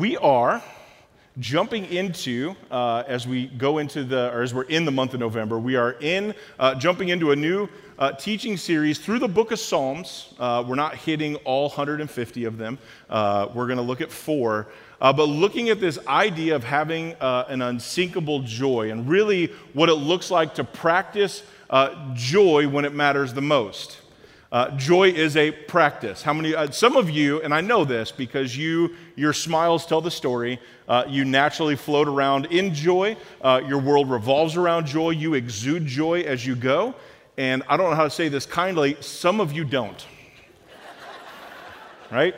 we are jumping into, uh, as we go into the, or as we're in the month of November, we are in, uh, jumping into a new uh, teaching series through the book of Psalms. Uh, we're not hitting all 150 of them. Uh, we're going to look at four. Uh, but looking at this idea of having an unsinkable joy and really what it looks like to practice joy when it matters the most. Uh, joy is a practice. How many? Uh, some of you, and I know this because you, your smiles tell the story. Uh, you naturally float around in joy. Uh, your world revolves around joy. You exude joy as you go. And I don't know how to say this kindly. Some of you don't. right?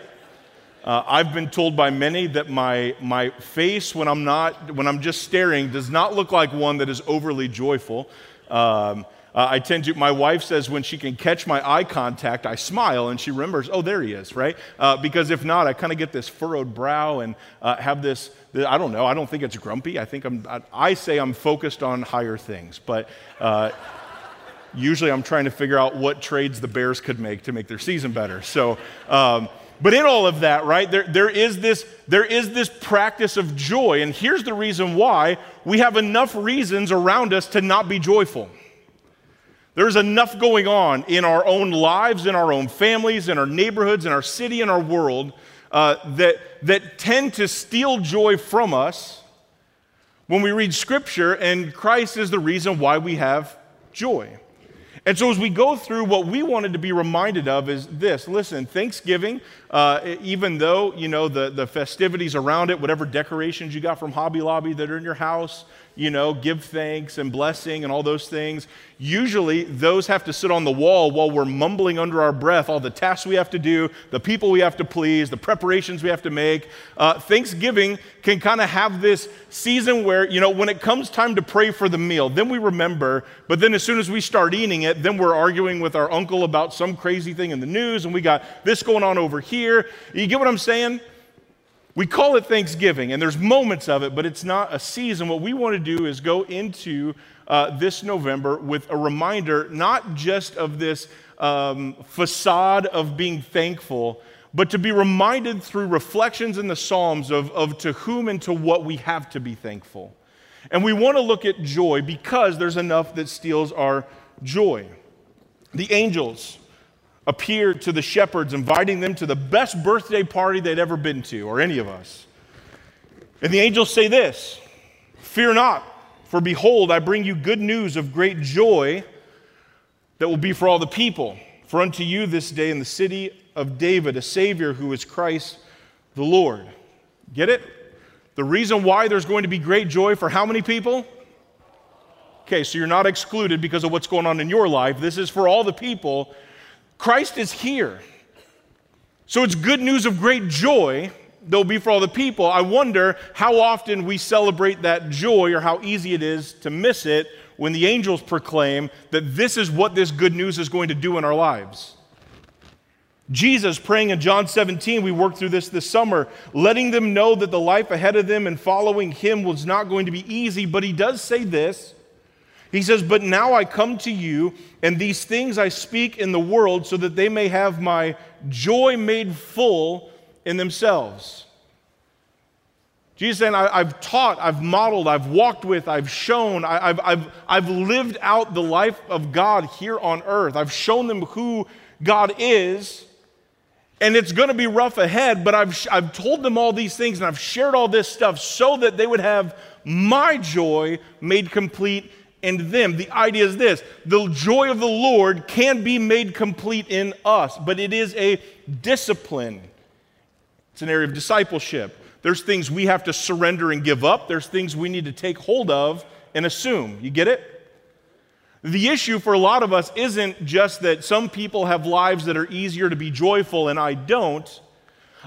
Uh, I've been told by many that my, my face, when I'm not, when I'm just staring, does not look like one that is overly joyful. Um, uh, I tend to, my wife says when she can catch my eye contact, I smile and she remembers, oh, there he is, right? Uh, because if not, I kind of get this furrowed brow and uh, have this, I don't know, I don't think it's grumpy. I think I'm, I, I say I'm focused on higher things, but uh, usually I'm trying to figure out what trades the Bears could make to make their season better. So, um, but in all of that, right, there, there, is this, there is this practice of joy. And here's the reason why we have enough reasons around us to not be joyful. There's enough going on in our own lives, in our own families, in our neighborhoods, in our city, in our world uh, that, that tend to steal joy from us when we read Scripture, and Christ is the reason why we have joy. And so, as we go through, what we wanted to be reminded of is this listen, Thanksgiving, uh, even though, you know, the, the festivities around it, whatever decorations you got from Hobby Lobby that are in your house, you know, give thanks and blessing and all those things. Usually, those have to sit on the wall while we're mumbling under our breath all the tasks we have to do, the people we have to please, the preparations we have to make. Uh, Thanksgiving can kind of have this season where, you know, when it comes time to pray for the meal, then we remember, but then as soon as we start eating it, then we're arguing with our uncle about some crazy thing in the news, and we got this going on over here. You get what I'm saying? We call it Thanksgiving, and there's moments of it, but it's not a season. What we want to do is go into uh, this November with a reminder, not just of this um, facade of being thankful, but to be reminded through reflections in the Psalms of, of to whom and to what we have to be thankful. And we want to look at joy because there's enough that steals our joy. The angels appeared to the shepherds, inviting them to the best birthday party they'd ever been to, or any of us. And the angels say this Fear not, for behold, I bring you good news of great joy that will be for all the people. For unto you this day in the city of David a Savior who is Christ the Lord. Get it? The reason why there's going to be great joy for how many people? Okay, so you're not excluded because of what's going on in your life. This is for all the people Christ is here. So it's good news of great joy that will be for all the people. I wonder how often we celebrate that joy or how easy it is to miss it when the angels proclaim that this is what this good news is going to do in our lives. Jesus praying in John 17, we worked through this this summer, letting them know that the life ahead of them and following him was not going to be easy, but he does say this he says, But now I come to you, and these things I speak in the world so that they may have my joy made full in themselves. Jesus saying, I, have taught, I've modeled, I've walked with, I've shown, I, have I've, I've lived out the life of God here on earth. I've shown them who God is. And it's going to be rough ahead, but I've, I've told them all these things and I've shared all this stuff so that they would have my joy made complete and them. The idea is this the joy of the Lord can be made complete in us, but it is a discipline. It's an area of discipleship. There's things we have to surrender and give up, there's things we need to take hold of and assume. You get it? The issue for a lot of us isn't just that some people have lives that are easier to be joyful and I don't.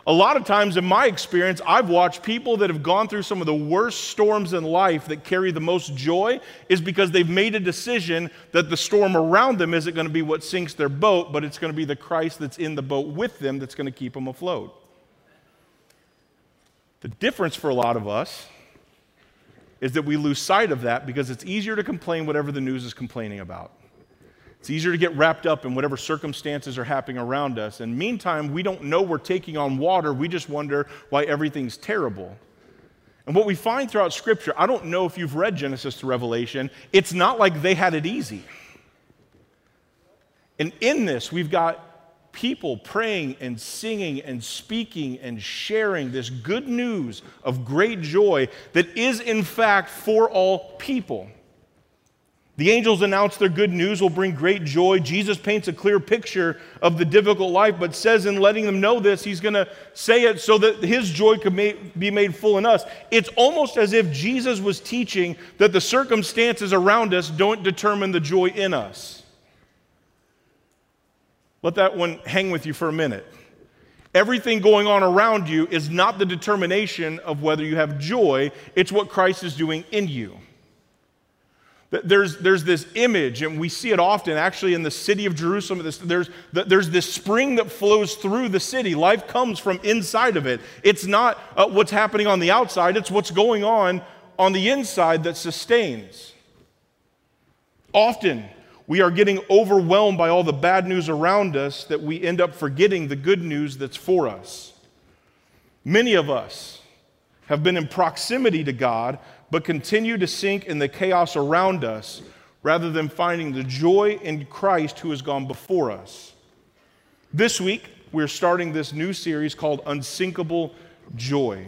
A lot of times, in my experience, I've watched people that have gone through some of the worst storms in life that carry the most joy is because they've made a decision that the storm around them isn't going to be what sinks their boat, but it's going to be the Christ that's in the boat with them that's going to keep them afloat. The difference for a lot of us is that we lose sight of that because it's easier to complain whatever the news is complaining about. It's easier to get wrapped up in whatever circumstances are happening around us. And meantime, we don't know we're taking on water. We just wonder why everything's terrible. And what we find throughout Scripture, I don't know if you've read Genesis to Revelation, it's not like they had it easy. And in this, we've got people praying and singing and speaking and sharing this good news of great joy that is, in fact, for all people. The angels announce their good news will bring great joy. Jesus paints a clear picture of the difficult life, but says in letting them know this, he's going to say it so that his joy could be made full in us. It's almost as if Jesus was teaching that the circumstances around us don't determine the joy in us. Let that one hang with you for a minute. Everything going on around you is not the determination of whether you have joy, it's what Christ is doing in you. There's, there's this image, and we see it often actually in the city of Jerusalem. There's, there's this spring that flows through the city. Life comes from inside of it. It's not uh, what's happening on the outside, it's what's going on on the inside that sustains. Often, we are getting overwhelmed by all the bad news around us that we end up forgetting the good news that's for us. Many of us have been in proximity to God but continue to sink in the chaos around us rather than finding the joy in Christ who has gone before us. This week, we're starting this new series called Unsinkable Joy,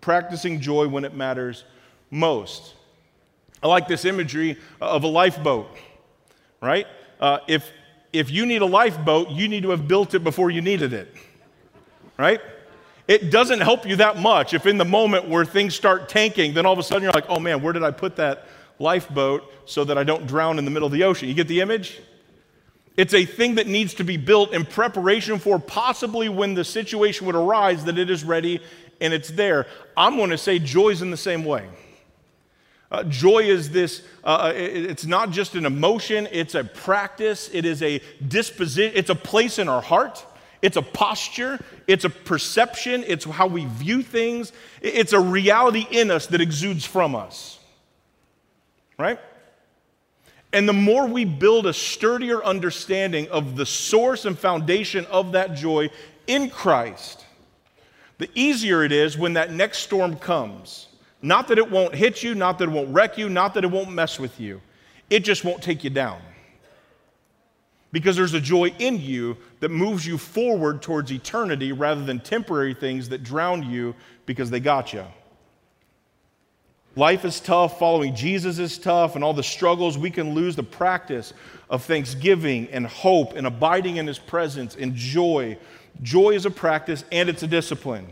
practicing joy when it matters most. I like this imagery of a lifeboat, right? Uh, if, if you need a lifeboat, you need to have built it before you needed it, right? It doesn't help you that much if in the moment where things start tanking, then all of a sudden you're like, oh man, where did I put that lifeboat so that I don't drown in the middle of the ocean? You get the image? It's a thing that needs to be built in preparation for possibly when the situation would arise that it is ready and it's there. I'm going to say joy's in the same way. Uh, joy is this, uh, uh it, it's not just an emotion, it's a practice, it is a disposition, it's a place in our heart. It's a posture, it's a perception, it's how we view things, it's a reality in us that exudes from us. Right? And the more we build a sturdier understanding of the source and foundation of that joy in Christ, the easier it is when that next storm comes. Not that it won't hit you, not that it won't wreck you, not that it won't mess with you. It just won't take you down because there's a joy in you that moves you forward towards eternity rather than temporary things that drown you because they got you. Life is tough, following Jesus is tough, and all the struggles, we can lose the practice of thanksgiving and hope and abiding in His presence and joy. Joy is a practice and it's a discipline.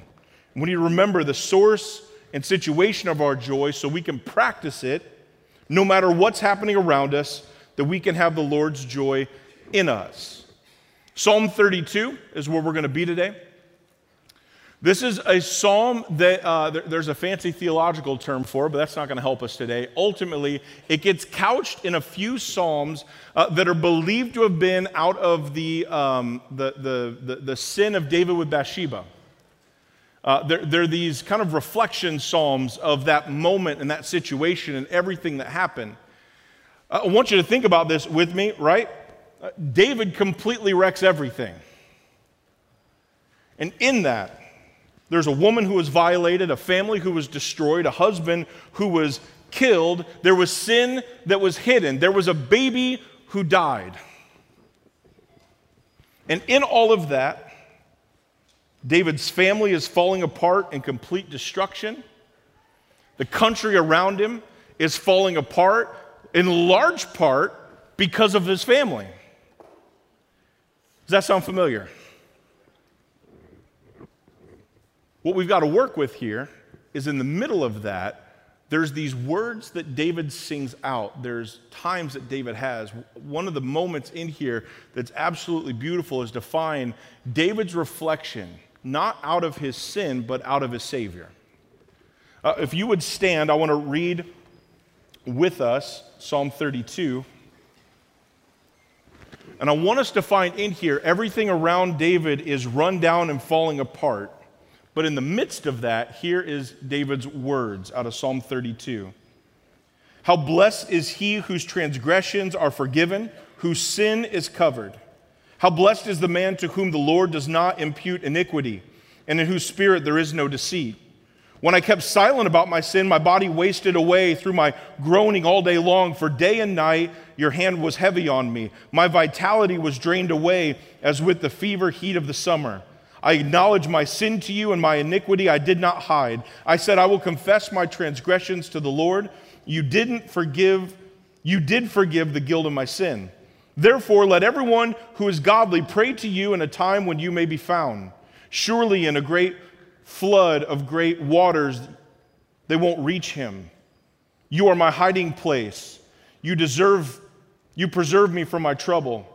We need to remember the source and situation of our joy so we can practice it no matter what's happening around us, that we can have the Lord's joy in us. Psalm 32 is where we're going to be today. This is a psalm that uh, there, there's a fancy theological term for, but that's not going to help us today. Ultimately, it gets couched in a few psalms uh, that are believed to have been out of the, um, the, the, the, the, sin of David with Bathsheba. Uh, they're, they're these kind of reflection psalms of that moment and that situation and everything that happened. Uh, I want you to think about this with me, right? Uh, David completely wrecks everything. And in that, there's a woman who was violated, a family who was destroyed, a husband who was killed. There was sin that was hidden. There was a baby who died. And in all of that, David's family is falling apart in complete destruction. The country around him is falling apart in large part because of his family. Does that sound familiar? What we've got to work with here is in the middle of that, there's these words that David sings out. There's times that David has. One of the moments in here that's absolutely beautiful is to find David's reflection, not out of his sin, but out of his Savior. Uh, if you would stand, I want to read with us Psalm 32. And I want us to find in here everything around David is run down and falling apart. But in the midst of that, here is David's words out of Psalm 32. How blessed is he whose transgressions are forgiven, whose sin is covered. How blessed is the man to whom the Lord does not impute iniquity, and in whose spirit there is no deceit. When I kept silent about my sin, my body wasted away through my groaning all day long, for day and night your hand was heavy on me. My vitality was drained away as with the fever heat of the summer. I acknowledge my sin to you and my iniquity I did not hide. I said, I will confess my transgressions to the Lord. You didn't forgive, you did forgive the guilt of my sin. Therefore, let everyone who is godly pray to you in a time when you may be found. Surely, in a great flood of great waters, they won't reach him. You are my hiding place. You deserve, you preserve me from my trouble.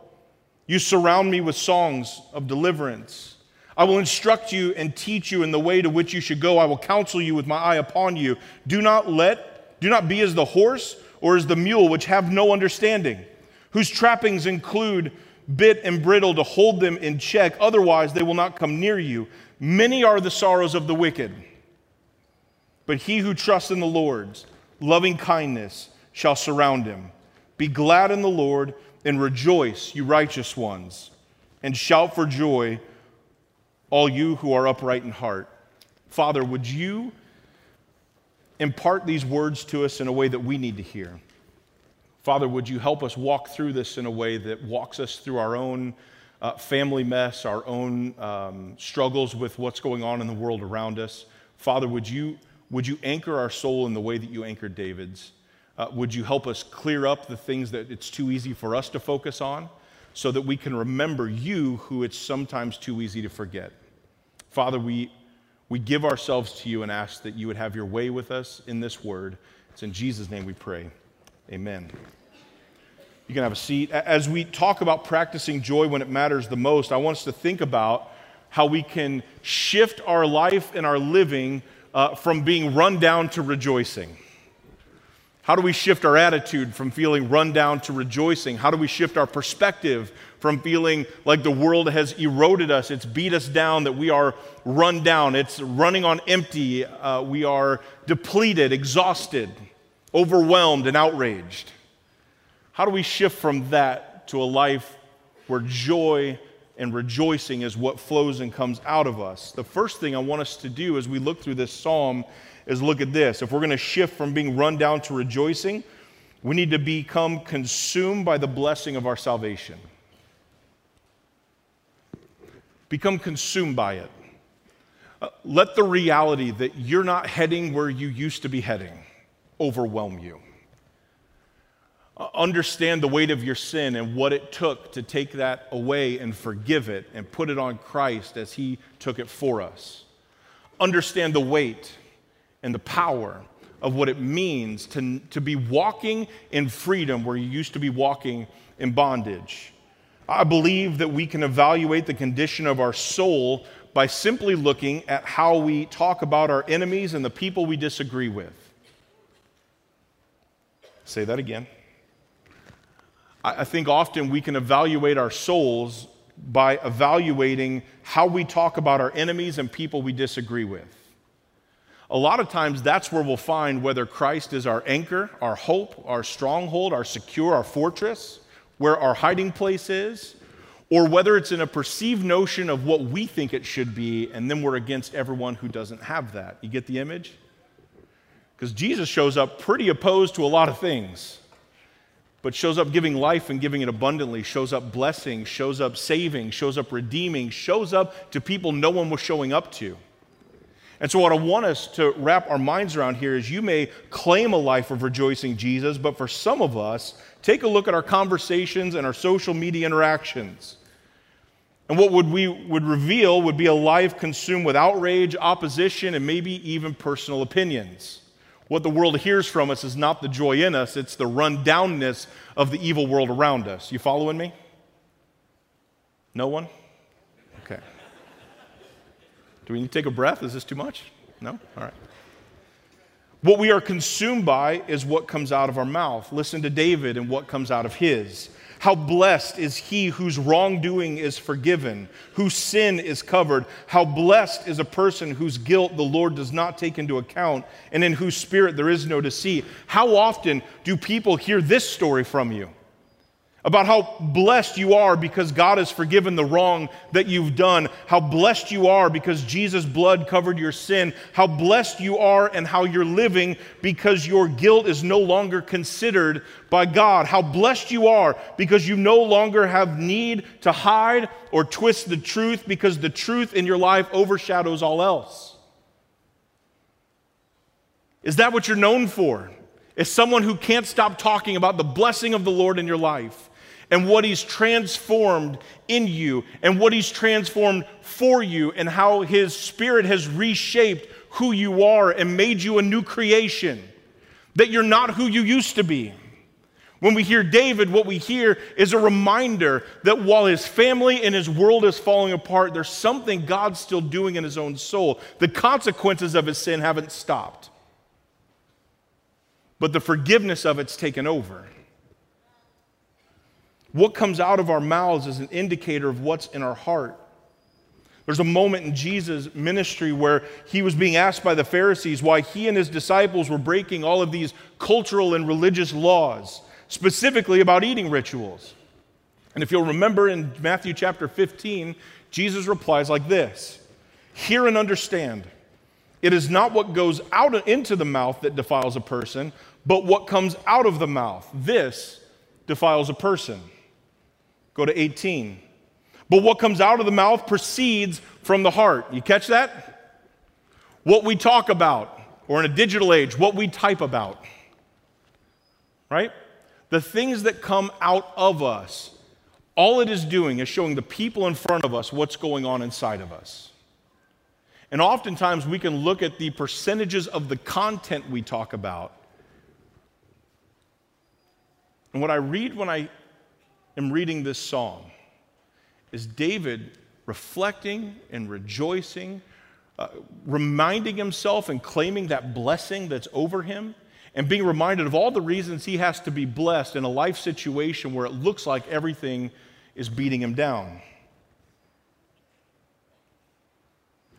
You surround me with songs of deliverance. I will instruct you and teach you in the way to which you should go. I will counsel you with my eye upon you. Do not let, do not be as the horse or as the mule, which have no understanding, whose trappings include bit and bridle to hold them in check. Otherwise, they will not come near you. Many are the sorrows of the wicked, but he who trusts in the Lord's loving kindness shall surround him. Be glad in the Lord and rejoice, you righteous ones, and shout for joy, all you who are upright in heart. Father, would you impart these words to us in a way that we need to hear? Father, would you help us walk through this in a way that walks us through our own uh, family mess, our own um, struggles with what's going on in the world around us. Father, would you, would you anchor our soul in the way that you anchored David's? Uh, would you help us clear up the things that it's too easy for us to focus on so that we can remember you who it's sometimes too easy to forget? Father, we, we give ourselves to you and ask that you would have your way with us in this word. It's in Jesus' name we pray. Amen. You can have a seat. As we talk about practicing joy when it matters the most, I want us to think about how we can shift our life and our living uh, from being run down to rejoicing. How do we shift our attitude from feeling run down to rejoicing? How do we shift our perspective from feeling like the world has eroded us, it's beat us down, that we are run down, it's running on empty, uh, we are depleted, exhausted, overwhelmed, and outraged? How do we shift from that to a life where joy and rejoicing is what flows and comes out of us? The first thing I want us to do as we look through this psalm is look at this. If we're going to shift from being run down to rejoicing, we need to become consumed by the blessing of our salvation. Become consumed by it. Uh, let the reality that you're not heading where you used to be heading overwhelm you. Uh, understand the weight of your sin and what it took to take that away and forgive it and put it on Christ as He took it for us. Understand the weight and the power of what it means to, to be walking in freedom where you used to be walking in bondage. I believe that we can evaluate the condition of our soul by simply looking at how we talk about our enemies and the people we disagree with. Say that again. I think often we can evaluate our souls by evaluating how we talk about our enemies and people we disagree with. A lot of times, that's where we'll find whether Christ is our anchor, our hope, our stronghold, our secure, our fortress, where our hiding place is, or whether it's in a perceived notion of what we think it should be, and then we're against everyone who doesn't have that. You get the image? Because Jesus shows up pretty opposed to a lot of things but shows up giving life and giving it abundantly, shows up blessing, shows up saving, shows up redeeming, shows up to people no one was showing up to. And so, what I want us to wrap our minds around here is you may claim a life of rejoicing Jesus, but for some of us, take a look at our conversations and our social media interactions. And what would we would reveal would be a life consumed with outrage, opposition, and maybe even personal opinions. What the world hears from us is not the joy in us, it's the rundownness of the evil world around us. You following me? No one? Okay. Do we need to take a breath? Is this too much? No? All right. What we are consumed by is what comes out of our mouth. Listen to David and what comes out of his. How blessed is he whose wrongdoing is forgiven, whose sin is covered. How blessed is a person whose guilt the Lord does not take into account and in whose spirit there is no deceit. How often do people hear this story from you? About how blessed you are because God has forgiven the wrong that you've done, how blessed you are because Jesus' blood covered your sin, how blessed you are and how you're living because your guilt is no longer considered by God, how blessed you are because you no longer have need to hide or twist the truth because the truth in your life overshadows all else. Is that what you're known for? As someone who can't stop talking about the blessing of the Lord in your life and what He's transformed in you and what He's transformed for you and how His Spirit has reshaped who you are and made you a new creation, that you're not who you used to be. When we hear David, what we hear is a reminder that while his family and his world is falling apart, there's something God's still doing in his own soul. The consequences of his sin haven't stopped, but the forgiveness of it's taken over. What comes out of our mouths is an indicator of what's in our heart. There's a moment in Jesus' ministry where he was being asked by the Pharisees why he and his disciples were breaking all of these cultural and religious laws, specifically about eating rituals. And if you'll remember in Matthew chapter 15, Jesus replies like this Hear and understand. It is not what goes out into the mouth that defiles a person, but what comes out of the mouth. This defiles a person. Go to 18. But what comes out of the mouth proceeds from the heart. You catch that? What we talk about, or in a digital age, what we type about. Right? The things that come out of us, all it is doing is showing the people in front of us what's going on inside of us. And oftentimes we can look at the percentages of the content we talk about. And what I read when I am reading this psalm is David reflecting and rejoicing, uh, reminding himself and claiming that blessing that's over him, and being reminded of all the reasons he has to be blessed in a life situation where it looks like everything is beating him down.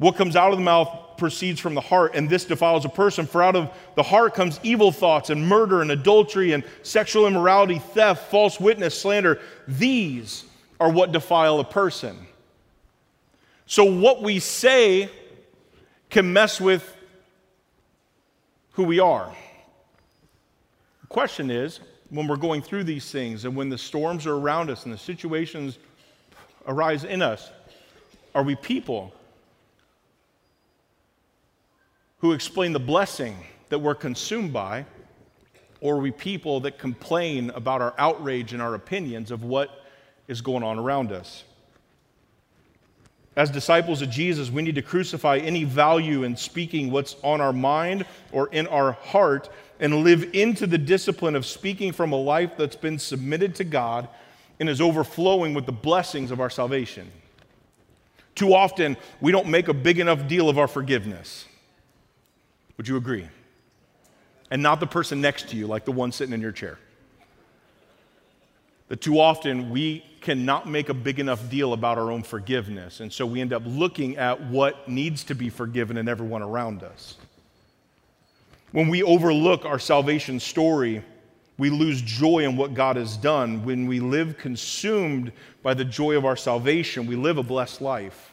What comes out of the mouth proceeds from the heart, and this defiles a person. For out of the heart comes evil thoughts, and murder, and adultery, and sexual immorality, theft, false witness, slander. These are what defile a person. So, what we say can mess with who we are. The question is when we're going through these things and when the storms are around us and the situations arise in us, are we people who explain the blessing that we're consumed by, or we people that complain about our outrage and our opinions of what is going on around us? As disciples of Jesus, we need to crucify any value in speaking what's on our mind or in our heart and live into the discipline of speaking from a life that's been submitted to God and is overflowing with the blessings of our salvation. Too often, we don't make a big enough deal of our forgiveness. Would you agree? And not the person next to you, like the one sitting in your chair. That too often we cannot make a big enough deal about our own forgiveness. And so we end up looking at what needs to be forgiven in everyone around us. When we overlook our salvation story, we lose joy in what God has done. When we live consumed by the joy of our salvation, we live a blessed life.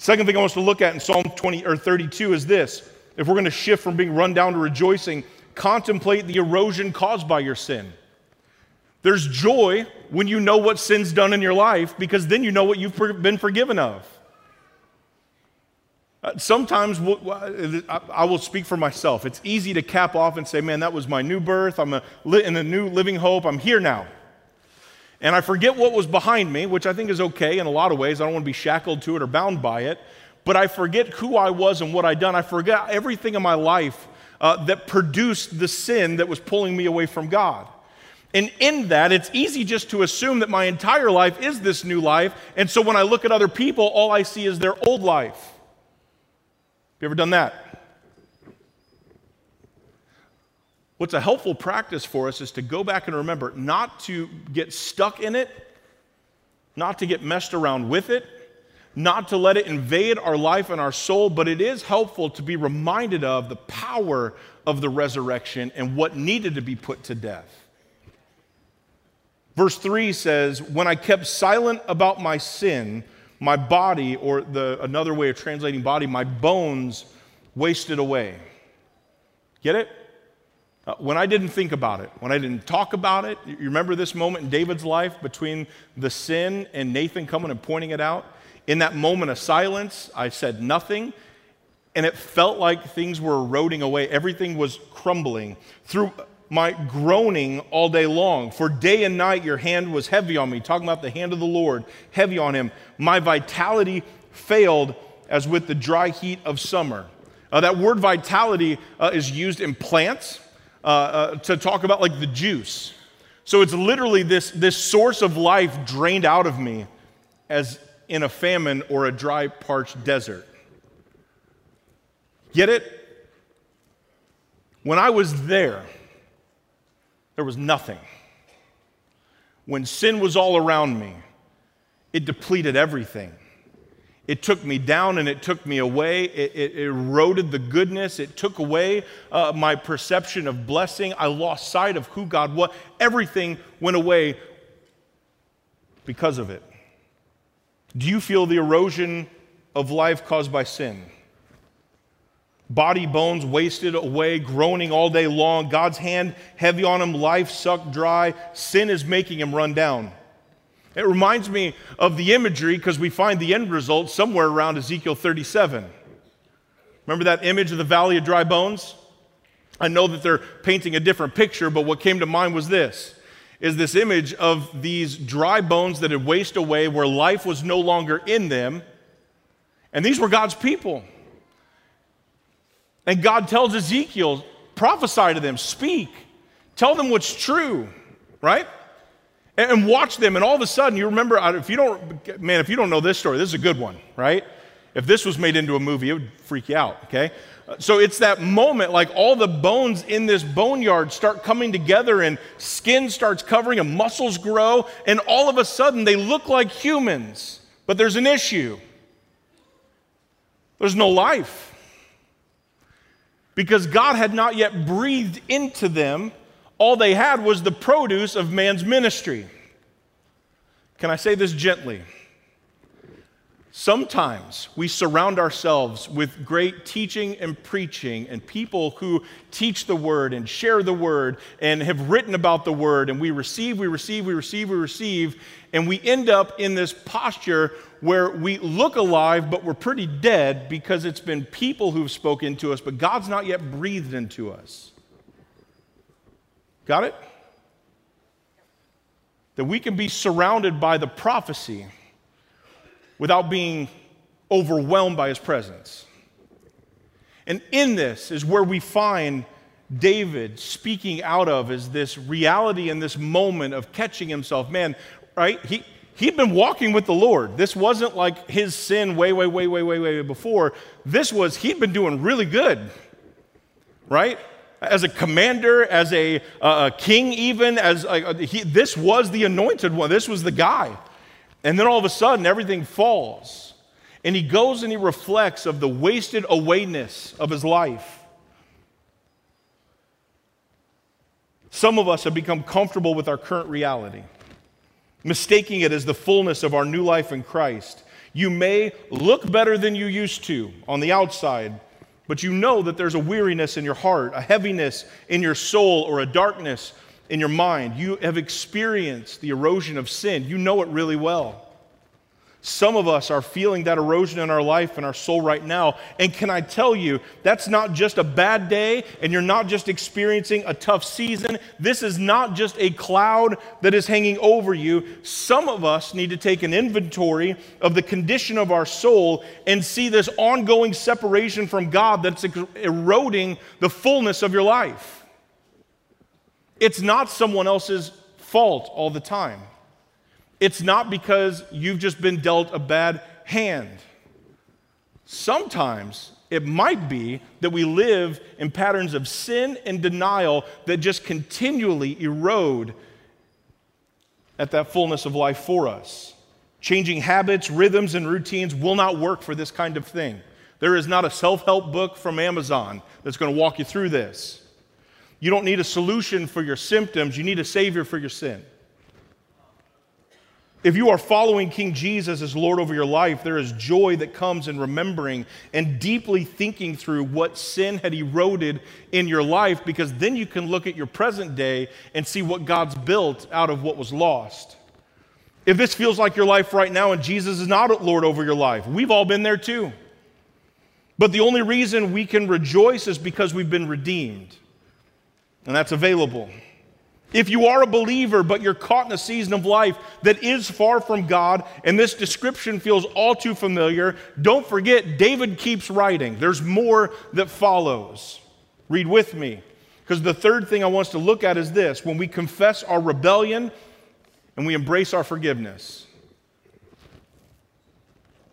Second thing I want us to look at in Psalm 20 or 32 is this. If we're going to shift from being run down to rejoicing, contemplate the erosion caused by your sin. There's joy when you know what sin's done in your life because then you know what you've been forgiven of. Uh, sometimes I will speak for myself. It's easy to cap off and say, man, that was my new birth. I'm in a new living hope. I'm here now and I forget what was behind me, which I think is okay in a lot of ways. I don't want to be shackled to it or bound by it, but I forget who I was and what I'd done. I forget everything in my life uh, that produced the sin that was pulling me away from God. And in that, it's easy just to assume that my entire life is this new life. And so when I look at other people, all I see is their old life. Have you ever done that? What's a helpful practice for us is to go back and remember not to get stuck in it, not to get messed around with it, not to let it invade our life and our soul, but it is helpful to be reminded of the power of the resurrection and what needed to be put to death. Verse 3 says, When I kept silent about my sin, my body, or the, another way of translating body, my bones wasted away. Get it? Uh, when I didn't think about it, when I didn't talk about it, you remember this moment in David's life between the sin and Nathan coming and pointing it out? In that moment of silence, I said nothing, and it felt like things were eroding away. Everything was crumbling. Through my groaning all day long, for day and night your hand was heavy on me, talking about the hand of the Lord, heavy on him. My vitality failed as with the dry heat of summer. Uh, that word vitality uh, is used in plants uh, uh, to talk about like the juice. So it's literally this, this source of life drained out of me as in a famine or a dry, parched desert. Get it? When I was there, there was nothing. When sin was all around me, it depleted everything. It took me down and it took me away. It, it, eroded the goodness. It took away uh, my perception of blessing. I lost sight of who God was. Everything went away because of it. Do you feel the erosion of life caused by sin? Body bones wasted away, groaning all day long. God's hand heavy on him, life sucked dry. Sin is making him run down. It reminds me of the imagery because we find the end result somewhere around Ezekiel 37. Remember that image of the valley of dry bones? I know that they're painting a different picture, but what came to mind was this is this image of these dry bones that had wasted away where life was no longer in them. And these were God's people. And God tells Ezekiel, prophesy to them, speak, tell them what's true, right? And watch them. And all of a sudden, you remember, if you don't, man, if you don't know this story, this is a good one, right? If this was made into a movie, it would freak you out, okay? Uh, so it's that moment, like all the bones in this boneyard start coming together and skin starts covering and muscles grow, and all of a sudden they look like humans. But there's an issue there's no life. Because God had not yet breathed into them all they had was the produce of man's ministry. Can I say this gently? Sometimes we surround ourselves with great teaching and preaching and people who teach the word and share the word and have written about the word, and we receive, we receive, we receive, we receive, and we end up in this posture where we look alive, but we're pretty dead because it's been people who've spoken to us, but God's not yet breathed into us. Got it? That we can be surrounded by the prophecy without being overwhelmed by his presence. And in this is where we find David speaking out of is this reality and this moment of catching himself. Man, right? He he'd been walking with the Lord. This wasn't like his sin way, way, way, way, way, way before. This was he'd been doing really good. Right? As a commander, as a, uh, a king, even as uh, he, this was the anointed one. This was the guy. And then all of a sudden, everything falls. And he goes and he reflects of the wasted awayness of his life. Some of us have become comfortable with our current reality, mistaking it as the fullness of our new life in Christ. You may look better than you used to on the outside, but you know that there's a weariness in your heart, a heaviness in your soul, or a darkness in your mind. You have experienced the erosion of sin. You know it really well. Some of us are feeling that erosion in our life and our soul right now. And can I tell you, that's not just a bad day and you're not just experiencing a tough season. This is not just a cloud that is hanging over you. Some of us need to take an inventory of the condition of our soul and see this ongoing separation from God that's eroding the fullness of your life. It's not someone else's fault all the time. It's not because you've just been dealt a bad hand. Sometimes it might be that we live in patterns of sin and denial that just continually erode at that fullness of life for us. Changing habits, rhythms, and routines will not work for this kind of thing. There is not a self help book from Amazon that's going to walk you through this. You don't need a solution for your symptoms, you need a savior for your sin. If you are following King Jesus as Lord over your life, there is joy that comes in remembering and deeply thinking through what sin had eroded in your life, because then you can look at your present day and see what God's built out of what was lost. If this feels like your life right now and Jesus is not Lord over your life, we've all been there too. But the only reason we can rejoice is because we've been redeemed, and that's available. If you are a believer, but you're caught in a season of life that is far from God, and this description feels all too familiar, don't forget, David keeps writing. There's more that follows. Read with me. Because the third thing I want us to look at is this when we confess our rebellion and we embrace our forgiveness.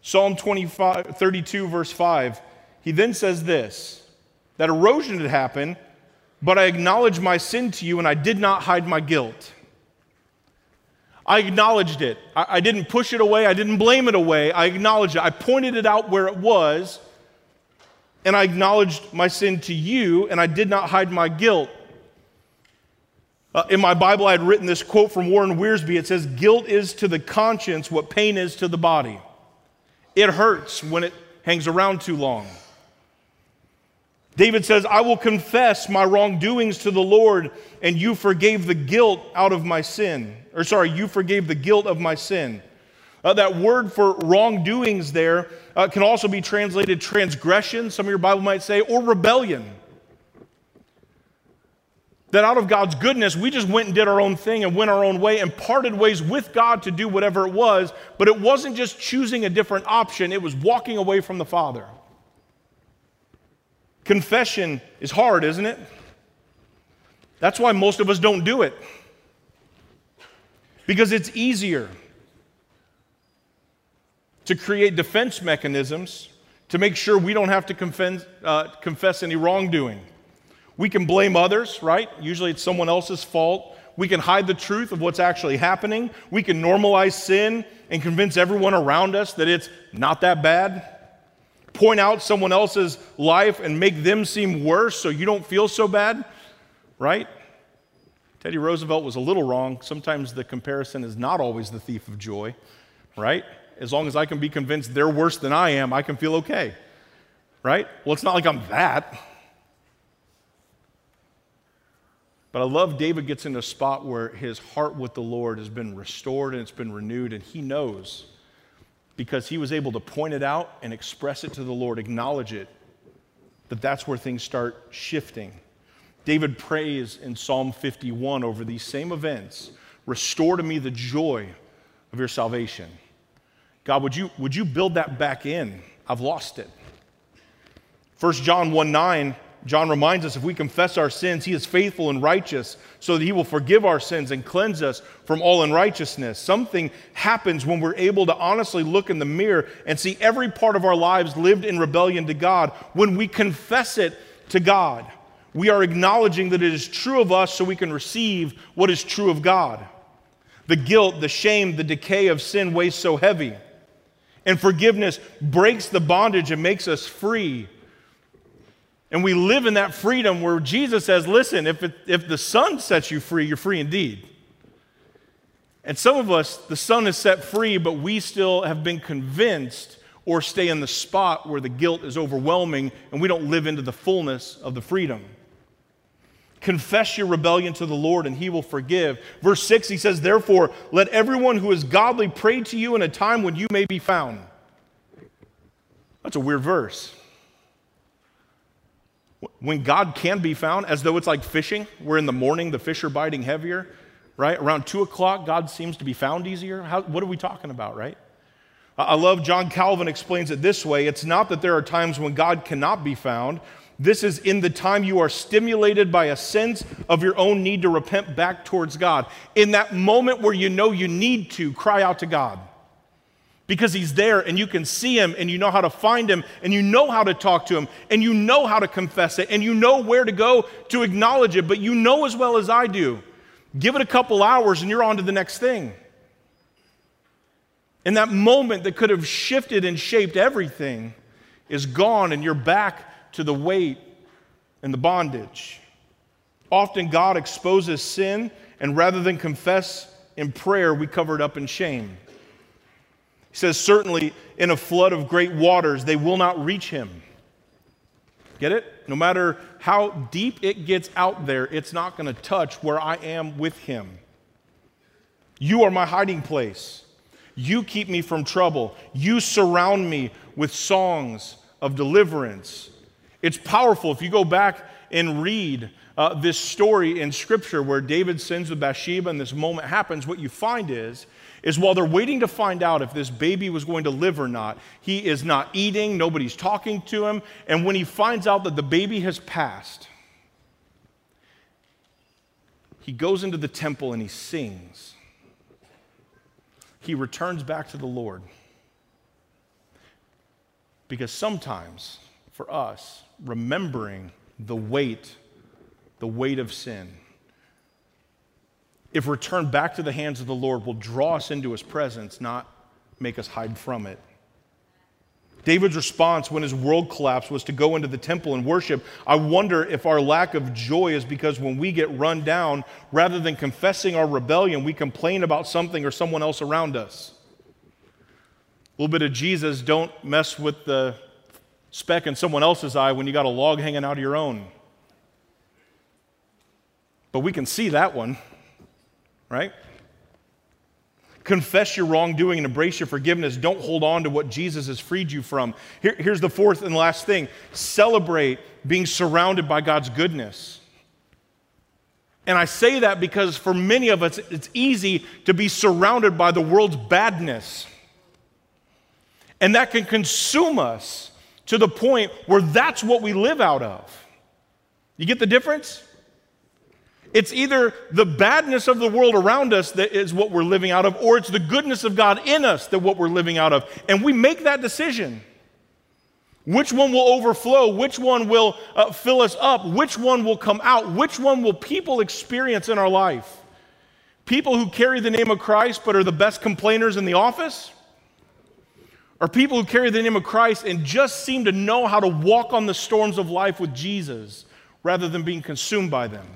Psalm 25, 32, verse 5, he then says this that erosion had happened but I acknowledged my sin to you and I did not hide my guilt. I acknowledged it. I, I, didn't push it away. I didn't blame it away. I acknowledged it. I pointed it out where it was and I acknowledged my sin to you and I did not hide my guilt. Uh, in my Bible, I had written this quote from Warren Wiersbe. It says, Guilt is to the conscience what pain is to the body. It hurts when it hangs around too long. David says, I will confess my wrongdoings to the Lord, and you forgave the guilt out of my sin. Or, sorry, you forgave the guilt of my sin. Uh, that word for wrongdoings there uh, can also be translated transgression, some of your Bible might say, or rebellion. That out of God's goodness, we just went and did our own thing and went our own way and parted ways with God to do whatever it was, but it wasn't just choosing a different option, it was walking away from the Father. Confession is hard, isn't it? That's why most of us don't do it. Because it's easier to create defense mechanisms to make sure we don't have to confess, uh, confess any wrongdoing. We can blame others, right? Usually it's someone else's fault. We can hide the truth of what's actually happening. We can normalize sin and convince everyone around us that it's not that bad point out someone else's life and make them seem worse so you don't feel so bad, right? Teddy Roosevelt was a little wrong. Sometimes the comparison is not always the thief of joy, right? As long as I can be convinced they're worse than I am, I can feel okay, right? Well, it's not like I'm that. But I love David gets in a spot where his heart with the Lord has been restored and it's been renewed, and he knows because he was able to point it out and express it to the Lord, acknowledge it, that that's where things start shifting. David prays in Psalm 51 over these same events Restore to me the joy of your salvation. God, would you, would you build that back in? I've lost it. 1 John 1 9 John reminds us if we confess our sins, he is faithful and righteous so that he will forgive our sins and cleanse us from all unrighteousness. Something happens when we're able to honestly look in the mirror and see every part of our lives lived in rebellion to God. When we confess it to God, we are acknowledging that it is true of us so we can receive what is true of God. The guilt, the shame, the decay of sin weighs so heavy. And forgiveness breaks the bondage and makes us free and we live in that freedom where Jesus says, listen, if, it, if the Son sets you free, you're free indeed. And some of us, the Son is set free, but we still have been convinced or stay in the spot where the guilt is overwhelming and we don't live into the fullness of the freedom. Confess your rebellion to the Lord and he will forgive. Verse 6, he says, Therefore, let everyone who is godly pray to you in a time when you may be found. That's a weird verse when God can be found, as though it's like fishing, where in the morning the fish are biting heavier, right? Around two o'clock, God seems to be found easier. How, what are we talking about, right? I love John Calvin explains it this way it's not that there are times when God cannot be found. This is in the time you are stimulated by a sense of your own need to repent back towards God. In that moment where you know you need to cry out to God because he's there and you can see him and you know how to find him and you know how to talk to him and you know how to confess it and you know where to go to acknowledge it, but you know as well as I do. Give it a couple hours and you're on to the next thing. And that moment that could have shifted and shaped everything is gone and you're back to the weight and the bondage. Often God exposes sin, and rather than confess in prayer, we cover it up in shame. Says, Certainly in a flood of great waters, they will not reach him. Get it? No matter how deep it gets out there, it's not going to touch where I am with him. You are my hiding place. You keep me from trouble. You surround me with songs of deliverance. It's powerful. If you go back and read uh, this story in Scripture where David sins with Bathsheba and this moment happens, what you find is, is while they're waiting to find out if this baby was going to live or not, he is not eating, nobody's talking to him, and when he finds out that the baby has passed, he goes into the temple and he sings. He returns back to the Lord. Because sometimes, for us, remembering the weight the weight of sin, if returned back to the hands of the Lord, will draw us into his presence, not make us hide from it. David's response when his world collapsed was to go into the temple and worship. I wonder if our lack of joy is because when we get run down, rather than confessing our rebellion, we complain about something or someone else around us. A little bit of Jesus, don't mess with the speck in someone else's eye when you got a log hanging out of your own. But we can see that one, right? Confess your wrongdoing and embrace your forgiveness. Don't hold on to what Jesus has freed you from. Here, here's the fourth and last thing celebrate being surrounded by God's goodness. And I say that because for many of us, it's easy to be surrounded by the world's badness. And that can consume us to the point where that's what we live out of. You get the difference? It's either the badness of the world around us that is what we're living out of, or it's the goodness of God in us that what we're living out of. And we make that decision. Which one will overflow? Which one will uh, fill us up? Which one will come out? Which one will people experience in our life? People who carry the name of Christ but are the best complainers in the office? Or people who carry the name of Christ and just seem to know how to walk on the storms of life with Jesus rather than being consumed by them?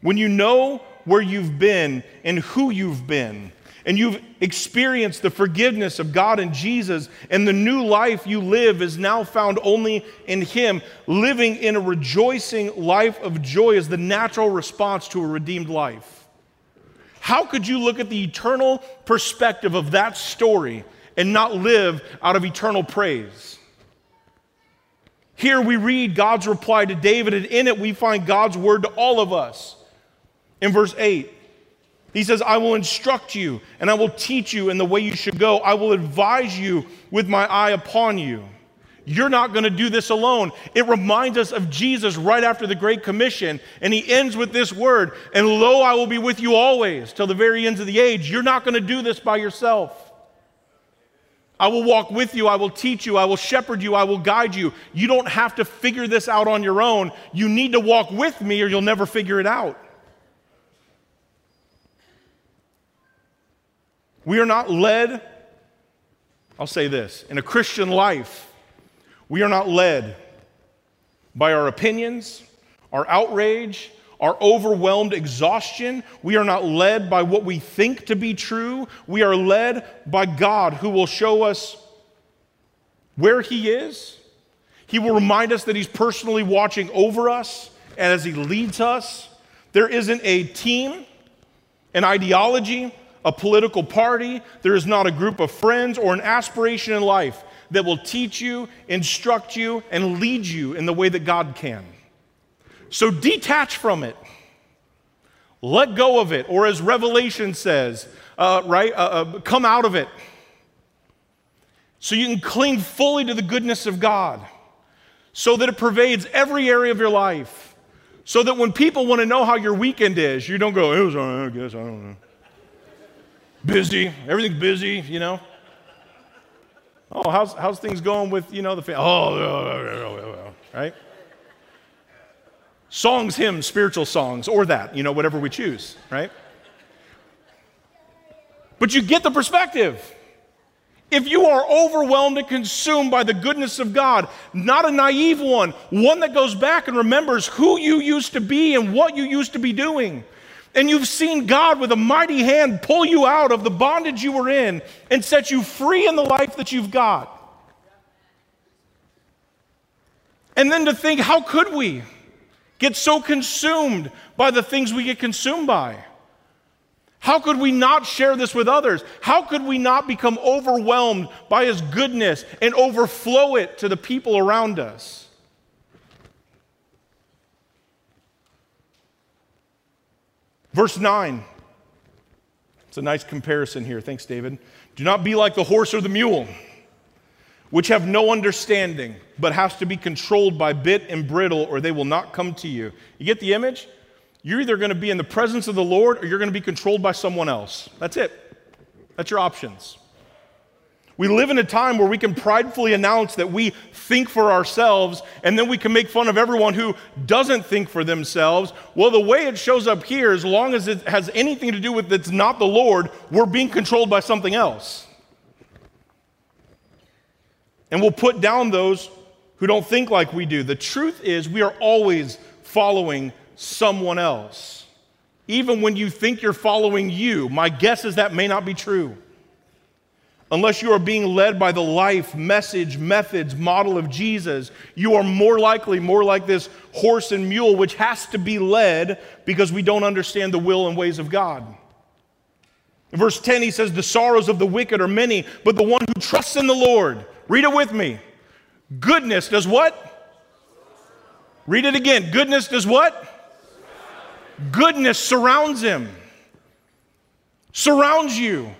When you know where you've been and who you've been, and you've experienced the forgiveness of God and Jesus, and the new life you live is now found only in Him, living in a rejoicing life of joy is the natural response to a redeemed life. How could you look at the eternal perspective of that story and not live out of eternal praise? Here we read God's reply to David, and in it we find God's word to all of us. In verse 8, he says, I will instruct you and I will teach you in the way you should go. I will advise you with my eye upon you. You're not going to do this alone. It reminds us of Jesus right after the Great Commission, and he ends with this word And lo, I will be with you always till the very ends of the age. You're not going to do this by yourself. I will walk with you. I will teach you. I will shepherd you. I will guide you. You don't have to figure this out on your own. You need to walk with me, or you'll never figure it out. We are not led, I'll say this, in a Christian life, we are not led by our opinions, our outrage, our overwhelmed exhaustion. We are not led by what we think to be true. We are led by God who will show us where He is. He will remind us that He's personally watching over us and as He leads us. There isn't a team, an ideology, a political party, there is not a group of friends or an aspiration in life that will teach you, instruct you, and lead you in the way that God can. So detach from it. Let go of it, or as Revelation says, uh, right? Uh, uh, come out of it. So you can cling fully to the goodness of God, so that it pervades every area of your life. So that when people want to know how your weekend is, you don't go, it was, I guess, I don't know busy. Everything's busy, you know. Oh, how's, how's things going with, you know, the family? Oh, oh, oh, oh, right? Songs, hymns, spiritual songs, or that, you know, whatever we choose, right? But you get the perspective. If you are overwhelmed and consumed by the goodness of God, not a naive one, one that goes back and remembers who you used to be and what you used to be doing, And you've seen God with a mighty hand pull you out of the bondage you were in and set you free in the life that you've got. And then to think, how could we get so consumed by the things we get consumed by? How could we not share this with others? How could we not become overwhelmed by His goodness and overflow it to the people around us? Verse 9. It's a nice comparison here. Thanks, David. Do not be like the horse or the mule, which have no understanding, but has to be controlled by bit and bridle, or they will not come to you. You get the image? You're either going to be in the presence of the Lord or you're going to be controlled by someone else. That's it. That's your options. We live in a time where we can pridefully announce that we think for ourselves, and then we can make fun of everyone who doesn't think for themselves. Well, the way it shows up here, as long as it has anything to do with it's not the Lord, we're being controlled by something else. And we'll put down those who don't think like we do. The truth is, we are always following someone else. Even when you think you're following you, my guess is that may not be true. Unless you are being led by the life, message, methods, model of Jesus, you are more likely more like this horse and mule, which has to be led because we don't understand the will and ways of God. In verse 10, he says, The sorrows of the wicked are many, but the one who trusts in the Lord, read it with me. Goodness does what? Read it again. Goodness does what? Goodness surrounds him, surrounds you,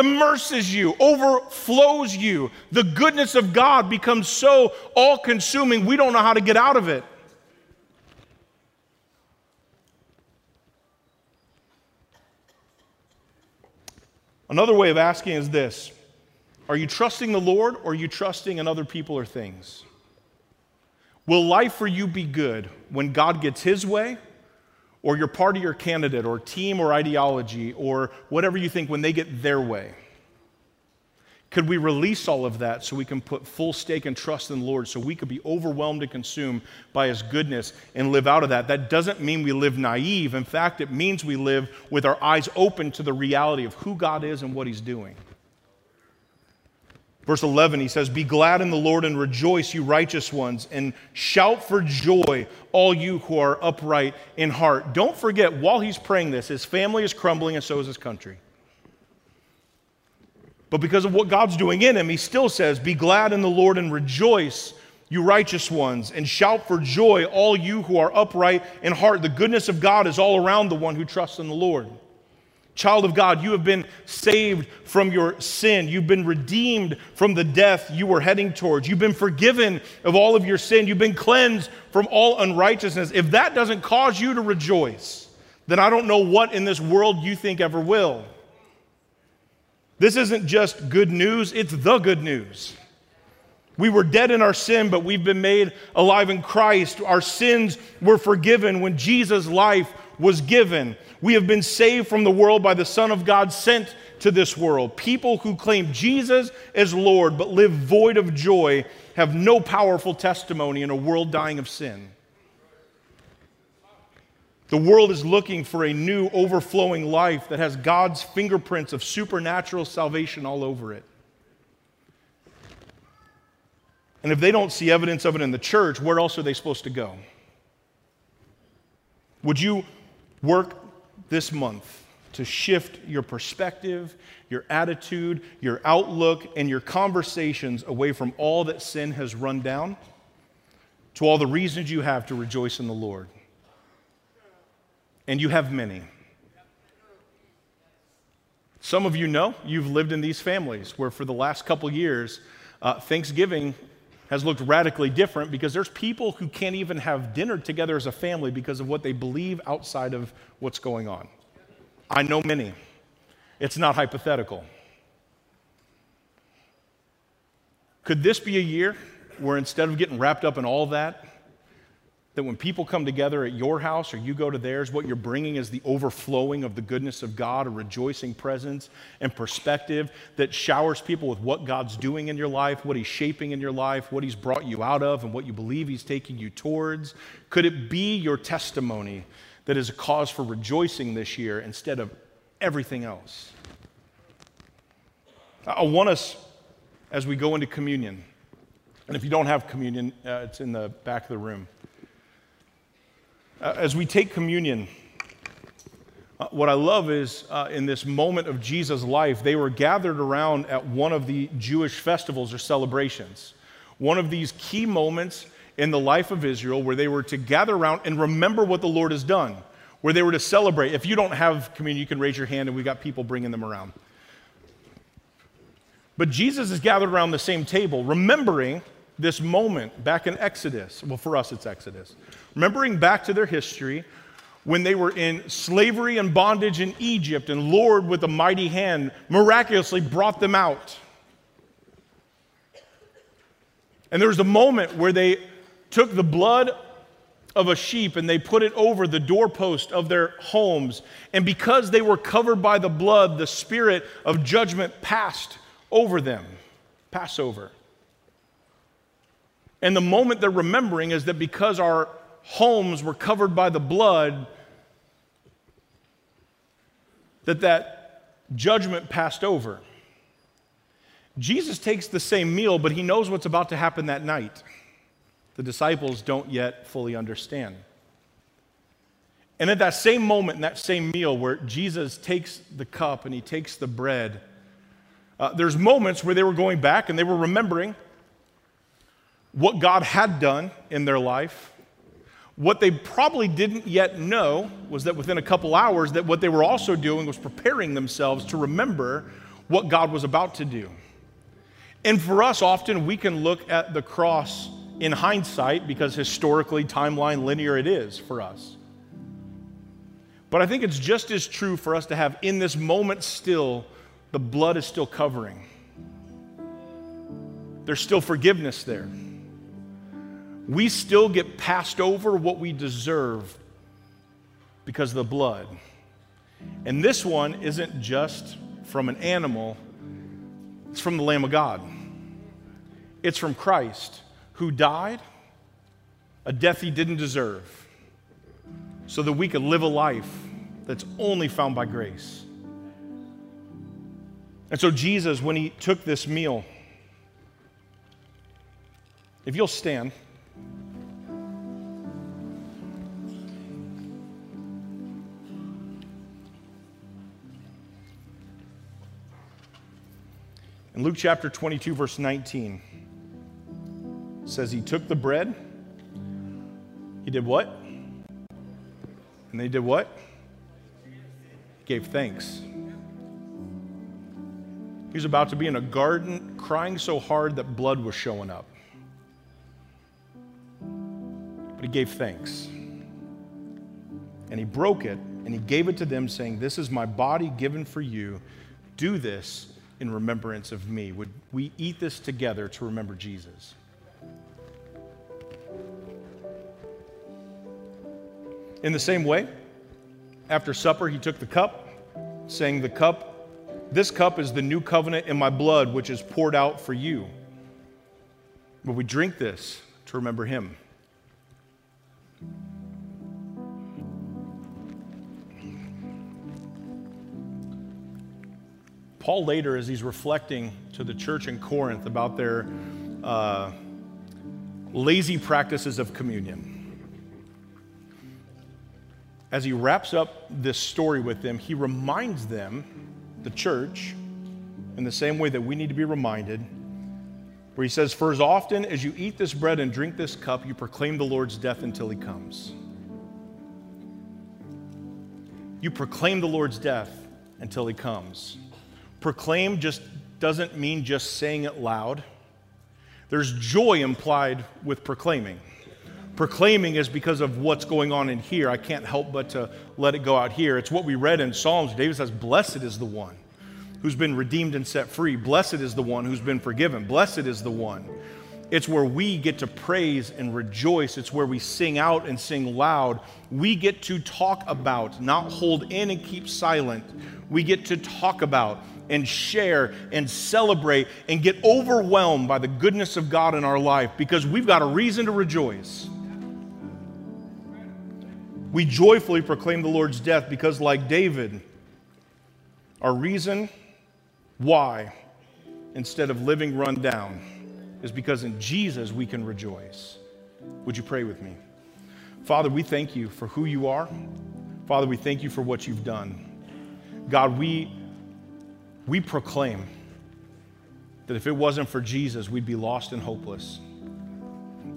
immerses you, overflows you. The goodness of God becomes so all consuming, we don't know how to get out of it. Another way of asking is this Are you trusting the Lord or are you trusting in other people or things? Will life for you be good when God gets his way or your party or candidate or team or ideology or whatever you think when they get their way? Could we release all of that so we can put full stake and trust in the Lord so we could be overwhelmed and consumed by His goodness and live out of that? That doesn't mean we live naive. In fact, it means we live with our eyes open to the reality of who God is and what He's doing. Verse 11, he says, Be glad in the Lord and rejoice, you righteous ones, and shout for joy, all you who are upright in heart. Don't forget, while he's praying this, his family is crumbling and so is his country. But because of what God's doing in him, he still says, Be glad in the Lord and rejoice, you righteous ones, and shout for joy, all you who are upright in heart. The goodness of God is all around the one who trusts in the Lord. Child of God, you have been saved from your sin. You've been redeemed from the death you were heading towards. You've been forgiven of all of your sin. You've been cleansed from all unrighteousness. If that doesn't cause you to rejoice, then I don't know what in this world you think ever will. This isn't just good news, it's the good news. We were dead in our sin, but we've been made alive in Christ. Our sins were forgiven when Jesus' life was given. We have been saved from the world by the Son of God sent to this world. People who claim Jesus as Lord but live void of joy have no powerful testimony in a world dying of sin. The world is looking for a new, overflowing life that has God's fingerprints of supernatural salvation all over it. And if they don't see evidence of it in the church, where else are they supposed to go? Would you work this month to shift your perspective, your attitude, your outlook, and your conversations away from all that sin has run down to all the reasons you have to rejoice in the Lord. And you have many. Some of you know you've lived in these families where, for the last couple years, uh, Thanksgiving has looked radically different because there's people who can't even have dinner together as a family because of what they believe outside of what's going on. I know many. It's not hypothetical. Could this be a year where instead of getting wrapped up in all that, that when people come together at your house or you go to theirs, what you're bringing is the overflowing of the goodness of God, a rejoicing presence and perspective that showers people with what God's doing in your life, what He's shaping in your life, what He's brought you out of, and what you believe He's taking you towards? Could it be your testimony that is a cause for rejoicing this year instead of everything else. I want us, as we go into communion, and if you don't have communion, uh, it's in the back of the room. Uh, as we take communion, uh, what I love is uh, in this moment of Jesus' life, they were gathered around at one of the Jewish festivals or celebrations. One of these key moments in the life of Israel where they were to gather around and remember what the Lord has done, where they were to celebrate. If you don't have communion, you can raise your hand and we've got people bringing them around. But Jesus is gathered around the same table, remembering this moment back in Exodus. Well, for us, it's Exodus. Remembering back to their history when they were in slavery and bondage in Egypt, and Lord, with a mighty hand, miraculously brought them out. And there was a moment where they took the blood of a sheep and they put it over the doorpost of their homes. And because they were covered by the blood, the spirit of judgment passed over them. Passover. And the moment they're remembering is that because our homes were covered by the blood, that that judgment passed over. Jesus takes the same meal, but he knows what's about to happen that night. The disciples don't yet fully understand. And at that same moment, in that same meal where Jesus takes the cup and he takes the bread, uh, there's moments where they were going back and they were remembering what God had done in their life what they probably didn't yet know was that within a couple hours that what they were also doing was preparing themselves to remember what God was about to do. And for us often we can look at the cross in hindsight because historically timeline linear it is for us. But I think it's just as true for us to have in this moment still the blood is still covering. There's still forgiveness there we still get passed over what we deserve because of the blood. And this one isn't just from an animal, it's from the Lamb of God. It's from Christ who died a death he didn't deserve so that we could live a life that's only found by grace. And so, Jesus, when he took this meal, if you'll stand, In Luke chapter 22, verse 19, says he took the bread. He did what? And they did what? Gave thanks. He was about to be in a garden crying so hard that blood was showing up. But he gave thanks. And he broke it and he gave it to them, saying, This is my body given for you. Do this in remembrance of me. Would we eat this together to remember Jesus? In the same way, after supper, he took the cup, saying, The cup, this cup is the new covenant in my blood, which is poured out for you. But we drink this to remember him. Paul later, as he's reflecting to the church in Corinth about their uh, lazy practices of communion, as he wraps up this story with them, he reminds them, the church, in the same way that we need to be reminded, where he says, For as often as you eat this bread and drink this cup, you proclaim the Lord's death until he comes. You proclaim the Lord's death until he comes. Proclaim just doesn't mean just saying it loud. There's joy implied with proclaiming. Proclaiming is because of what's going on in here. I can't help but to let it go out here. It's what we read in Psalms. David says, Blessed is the one who's been redeemed and set free. Blessed is the one who's been forgiven. Blessed is the one. It's where we get to praise and rejoice. It's where we sing out and sing loud. We get to talk about, not hold in and keep silent. We get to talk about and share and celebrate and get overwhelmed by the goodness of God in our life because we've got a reason to rejoice. We joyfully proclaim the Lord's death because, like David, our reason why, instead of living run down, is because in Jesus we can rejoice. Would you pray with me? Father, we thank you for who you are. Father, we thank you for what you've done. God, we, we proclaim that if it wasn't for Jesus, we'd be lost and hopeless.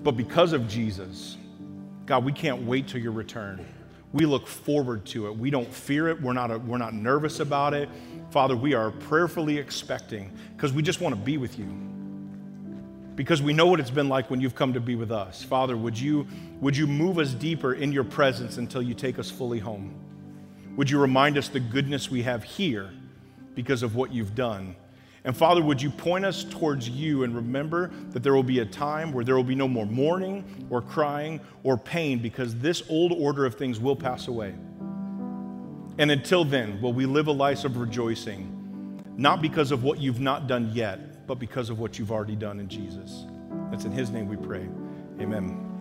But because of Jesus, God, we can't wait till your return. We look forward to it. We don't fear it. We're not, a, we're not nervous about it. Father, we are prayerfully expecting because we just want to be with you. Because we know what it's been like when you've come to be with us. Father, would you, would you move us deeper in your presence until you take us fully home? Would you remind us the goodness we have here because of what you've done? And Father, would you point us towards you and remember that there will be a time where there will be no more mourning or crying or pain because this old order of things will pass away. And until then, will we live a life of rejoicing, not because of what you've not done yet, but because of what you've already done in Jesus. It's in His name we pray. Amen.